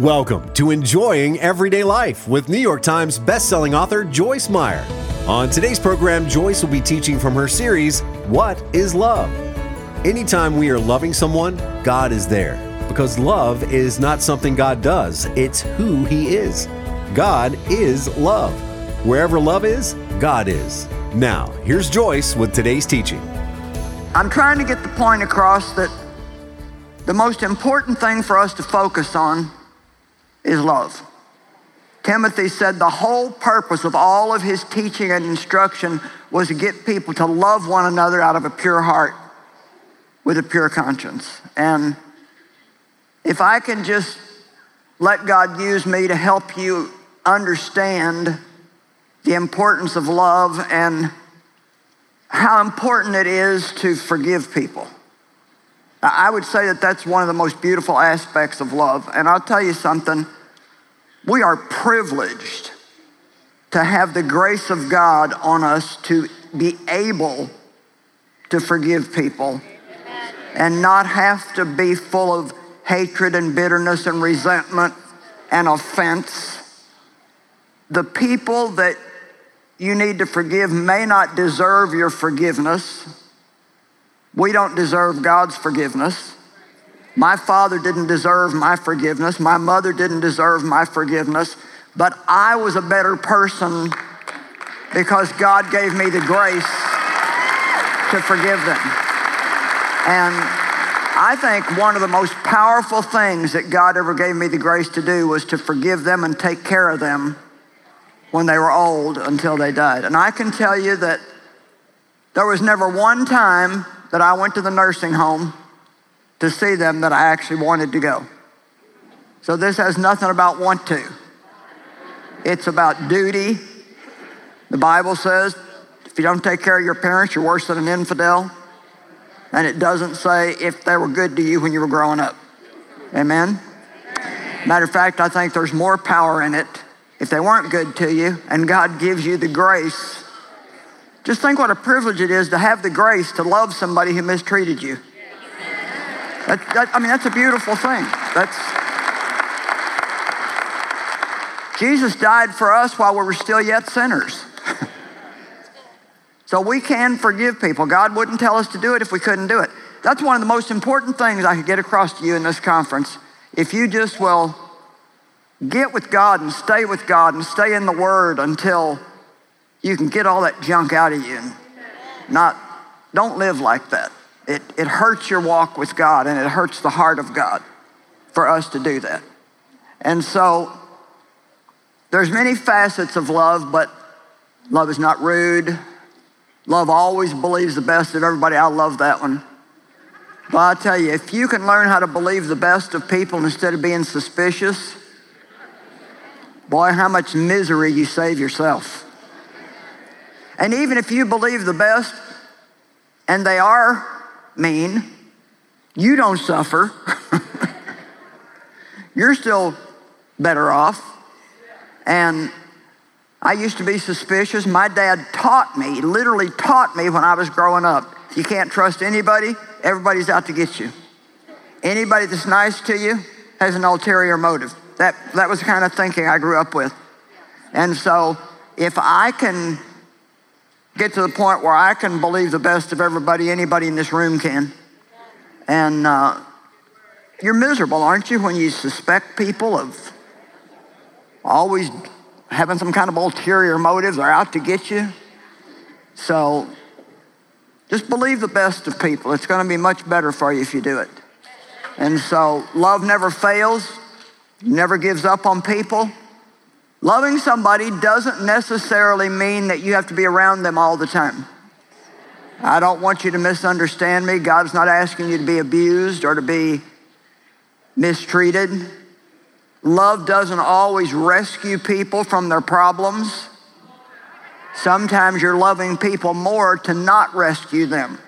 Welcome to Enjoying Everyday Life with New York Times bestselling author Joyce Meyer. On today's program, Joyce will be teaching from her series, What is Love? Anytime we are loving someone, God is there because love is not something God does, it's who He is. God is love. Wherever love is, God is. Now, here's Joyce with today's teaching. I'm trying to get the point across that the most important thing for us to focus on is love. Timothy said the whole purpose of all of his teaching and instruction was to get people to love one another out of a pure heart with a pure conscience. And if I can just let God use me to help you understand the importance of love and how important it is to forgive people. I would say that that's one of the most beautiful aspects of love. And I'll tell you something we are privileged to have the grace of God on us to be able to forgive people and not have to be full of hatred and bitterness and resentment and offense. The people that you need to forgive may not deserve your forgiveness. We don't deserve God's forgiveness. My father didn't deserve my forgiveness. My mother didn't deserve my forgiveness. But I was a better person because God gave me the grace to forgive them. And I think one of the most powerful things that God ever gave me the grace to do was to forgive them and take care of them when they were old until they died. And I can tell you that there was never one time that I went to the nursing home to see them that I actually wanted to go. So this has nothing about want to. It's about duty. The Bible says if you don't take care of your parents, you're worse than an infidel. And it doesn't say if they were good to you when you were growing up. Amen? Matter of fact, I think there's more power in it if they weren't good to you and God gives you the grace. Just think what a privilege it is to have the grace to love somebody who mistreated you. That, that, I mean, that's a beautiful thing. That's Jesus died for us while we were still yet sinners. so we can forgive people. God wouldn't tell us to do it if we couldn't do it. That's one of the most important things I could get across to you in this conference. If you just will get with God and stay with God and stay in the Word until you can get all that junk out of you and not, don't live like that. It, it hurts your walk with God and it hurts the heart of God for us to do that. And so there's many facets of love, but love is not rude. Love always believes the best of everybody. I love that one. But I tell you, if you can learn how to believe the best of people instead of being suspicious, boy, how much misery you save yourself. And even if you believe the best and they are mean. You don't suffer. You're still better off. And I used to be suspicious. My dad taught me, literally taught me when I was growing up. You can't trust anybody, everybody's out to get you. Anybody that's nice to you has an ulterior motive. That, that was the kind of thinking I grew up with. And so if I can get to the point where I can believe the best of everybody, anybody in this room can. And uh, you're miserable, aren't you, when you suspect people of always having some kind of ulterior motives or out to get you? So just believe the best of people. It's going to be much better for you if you do it. And so love never fails, never gives up on people. Loving somebody doesn't necessarily mean that you have to be around them all the time. I don't want you to misunderstand me. God's not asking you to be abused or to be mistreated. Love doesn't always rescue people from their problems. Sometimes you're loving people more to not rescue them.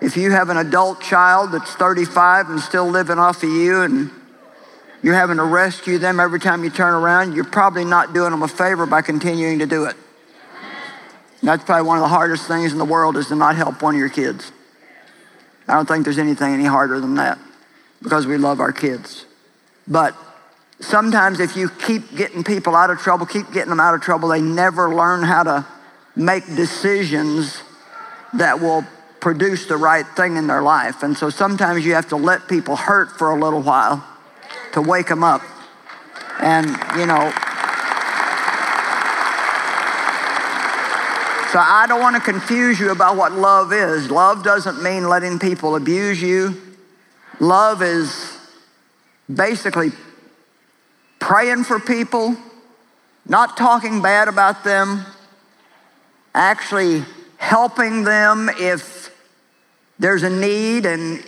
If you have an adult child that's 35 and still living off of you and you're having to rescue them every time you turn around, you're probably not doing them a favor by continuing to do it. that's probably one of the hardest things in the world is to not help one of your kids. I don't think there's anything any harder than that because we love our kids. But sometimes if you keep getting people out of trouble, keep getting them out of trouble, they never learn how to make decisions that will produce the right thing in their life. And so sometimes you have to let people hurt for a little while to wake them up. And, you know, so I don't want to confuse you about what love is. Love doesn't mean letting people abuse you. Love is basically praying for people, not talking bad about them, actually helping them if there's a need and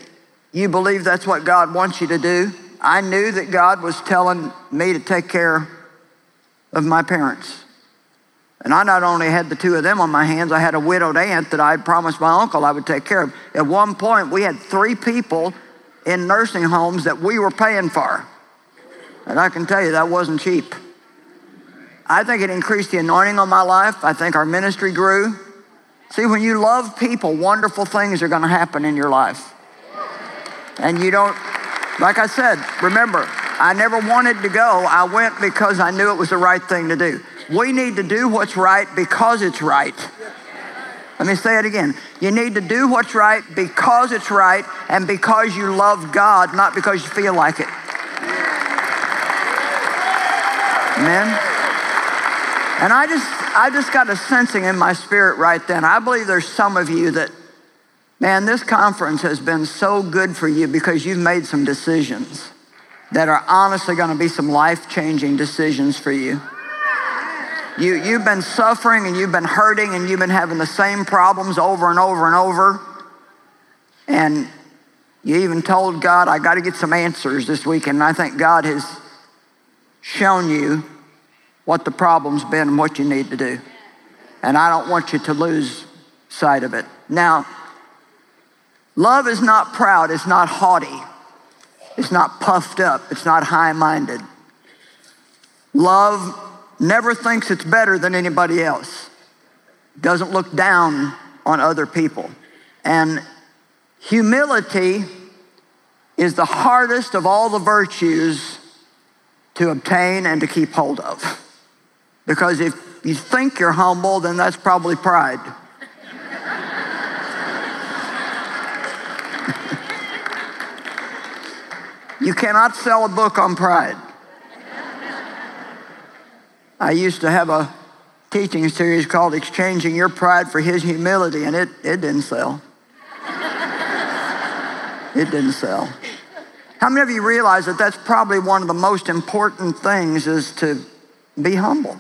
you believe that's what God wants you to do. I knew that God was telling me to take care of my parents. And I not only had the two of them on my hands, I had a widowed aunt that I had promised my uncle I would take care of. At one point, we had three people in nursing homes that we were paying for. And I can tell you that wasn't cheap. I think it increased the anointing on my life. I think our ministry grew. See, when you love people, wonderful things are going to happen in your life. And you don't, like I said, remember, I never wanted to go. I went because I knew it was the right thing to do. We need to do what's right because it's right. Let me say it again. You need to do what's right because it's right and because you love God, not because you feel like it. Amen. And I just I just got a sensing in my spirit right then. I believe there's some of you that man, this conference has been so good for you because you've made some decisions that are honestly going to be some life-changing decisions for you. You, you've been suffering and you've been hurting and you've been having the same problems over and over and over. And you even told God, I got to get some answers this weekend. And I think God has shown you what the problem's been and what you need to do. And I don't want you to lose sight of it. Now, love is not proud, it's not haughty, it's not puffed up, it's not high minded. Love never thinks it's better than anybody else, doesn't look down on other people. And humility is the hardest of all the virtues to obtain and to keep hold of. Because if you think you're humble, then that's probably pride. You cannot sell a book on pride. I used to have a teaching series called Exchanging Your Pride for His Humility, and it, it didn't sell. it didn't sell. How many of you realize that that's probably one of the most important things is to be humble?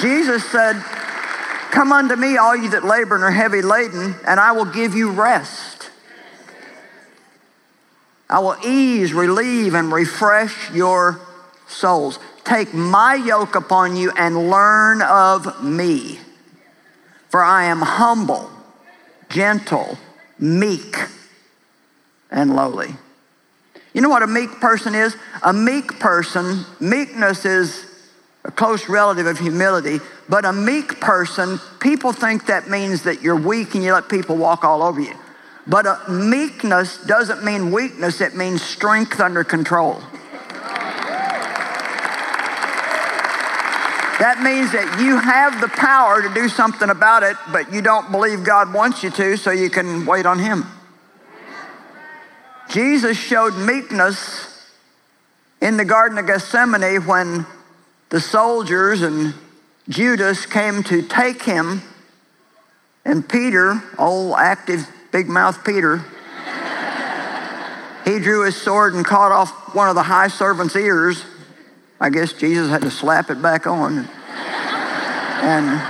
Jesus said, Come unto me, all you that labor and are heavy laden, and I will give you rest. I will ease, relieve, and refresh your souls. Take my yoke upon you and learn of me. For I am humble, gentle, meek, and lowly. You know what a meek person is? A meek person, meekness is a close relative of humility, but a meek person, people think that means that you're weak and you let people walk all over you. But a meekness doesn't mean weakness, it means strength under control. That means that you have the power to do something about it, but you don't believe God wants you to, so you can wait on Him. Jesus showed meekness in the Garden of Gethsemane when the soldiers and Judas came to take him, and Peter, old active big mouth Peter, he drew his sword and caught off one of the high servant's ears I guess Jesus had to slap it back on. And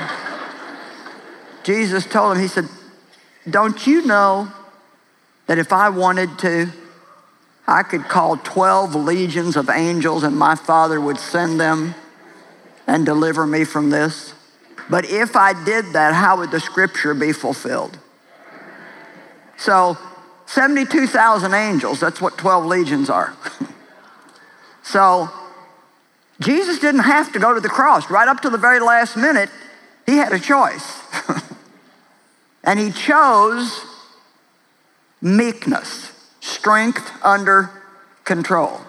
Jesus told him, He said, Don't you know that if I wanted to, I could call 12 legions of angels and my Father would send them and deliver me from this? But if I did that, how would the scripture be fulfilled? So, 72,000 angels, that's what 12 legions are. so, Jesus didn't have to go to the cross. Right up to the very last minute, he had a choice. and he chose meekness, strength under control.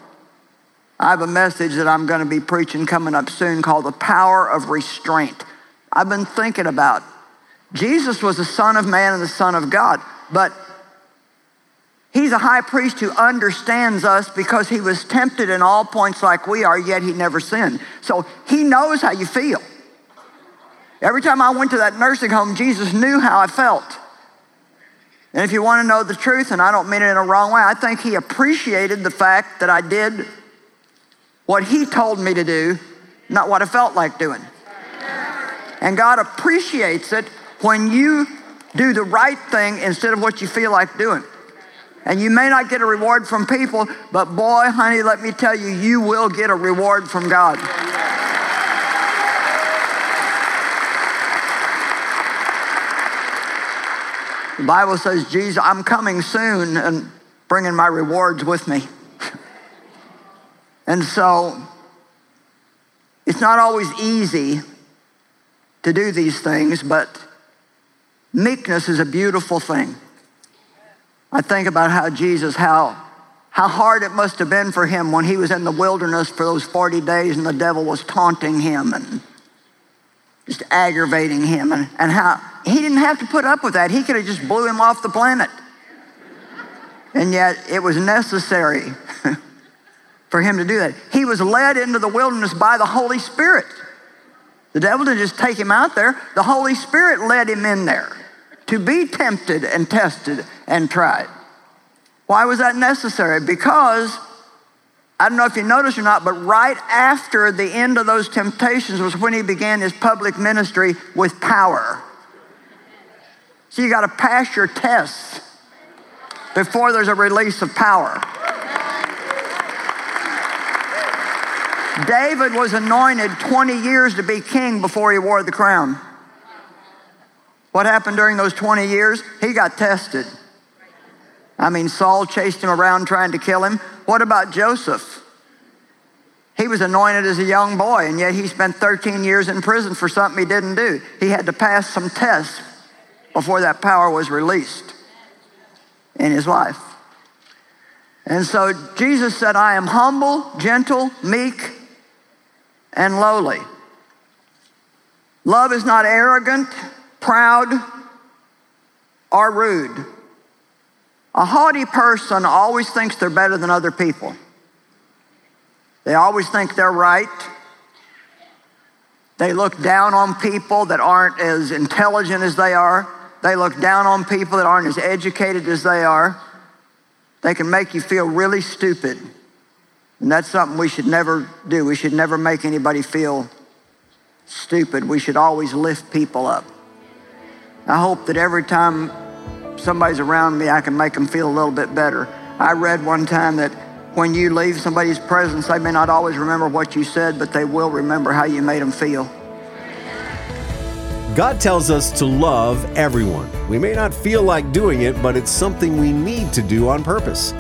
I have a message that I'm going to be preaching coming up soon called The Power of Restraint. I've been thinking about Jesus was the Son of Man and the Son of God, but He's a high priest who understands us because he was tempted in all points like we are, yet he never sinned. So he knows how you feel. Every time I went to that nursing home, Jesus knew how I felt. And if you want to know the truth, and I don't mean it in a wrong way, I think he appreciated the fact that I did what he told me to do, not what I felt like doing. And God appreciates it when you do the right thing instead of what you feel like doing. And you may not get a reward from people, but boy, honey, let me tell you, you will get a reward from God. The Bible says, Jesus, I'm coming soon and bringing my rewards with me. and so, it's not always easy to do these things, but meekness is a beautiful thing. I think about how Jesus, how, how hard it must have been for him when he was in the wilderness for those 40 days and the devil was taunting him and just aggravating him, and, and how he didn't have to put up with that. He could have just blew him off the planet. And yet it was necessary for him to do that. He was led into the wilderness by the Holy Spirit. The devil didn't just take him out there, the Holy Spirit led him in there to be tempted and tested and tried. Why was that necessary? Because, I don't know if you noticed or not, but right after the end of those temptations was when he began his public ministry with power. So you got to pass your tests before there's a release of power. David was anointed 20 years to be king before he wore the crown. What happened during those 20 years? He got tested. I mean, Saul chased him around trying to kill him. What about Joseph? He was anointed as a young boy, and yet he spent 13 years in prison for something he didn't do. He had to pass some tests before that power was released in his life. And so Jesus said, I am humble, gentle, meek, and lowly. Love is not arrogant proud, or rude. A haughty person always thinks they're better than other people. They always think they're right. They look down on people that aren't as intelligent as they are. They look down on people that aren't as educated as they are. They can make you feel really stupid. And that's something we should never do. We should never make anybody feel stupid. We should always lift people up. I hope that every time somebody's around me, I can make them feel a little bit better. I read one time that when you leave somebody's presence, they may not always remember what you said, but they will remember how you made them feel. God tells us to love everyone. We may not feel like doing it, but it's something we need to do on purpose.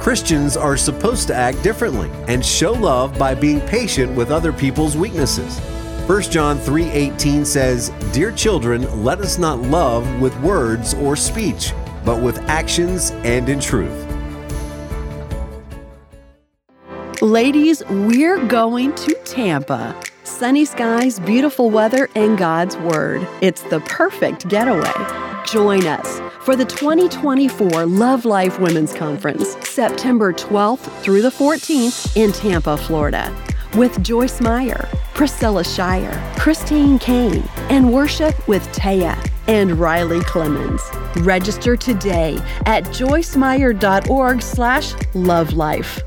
Christians are supposed to act differently and show love by being patient with other people's weaknesses. 1 John 3:18 says, "Dear children, let us not love with words or speech, but with actions and in truth." Ladies, we're going to Tampa. Sunny skies, beautiful weather, and God's Word. It's the perfect getaway. Join us for the 2024 Love Life Women's Conference, September 12th through the 14th in Tampa, Florida with Joyce Meyer, Priscilla Shirer, Christine Caine, and worship with Taya and Riley Clemmons. Register today at joycemeyer.org slash lovelife.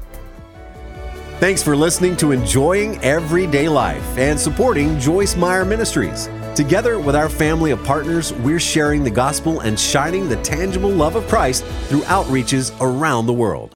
Thanks for listening to Enjoying Everyday Life and supporting Joyce Meyer Ministries. Together with our family of partners, we're sharing the gospel and shining the tangible love of Christ through outreaches around the world.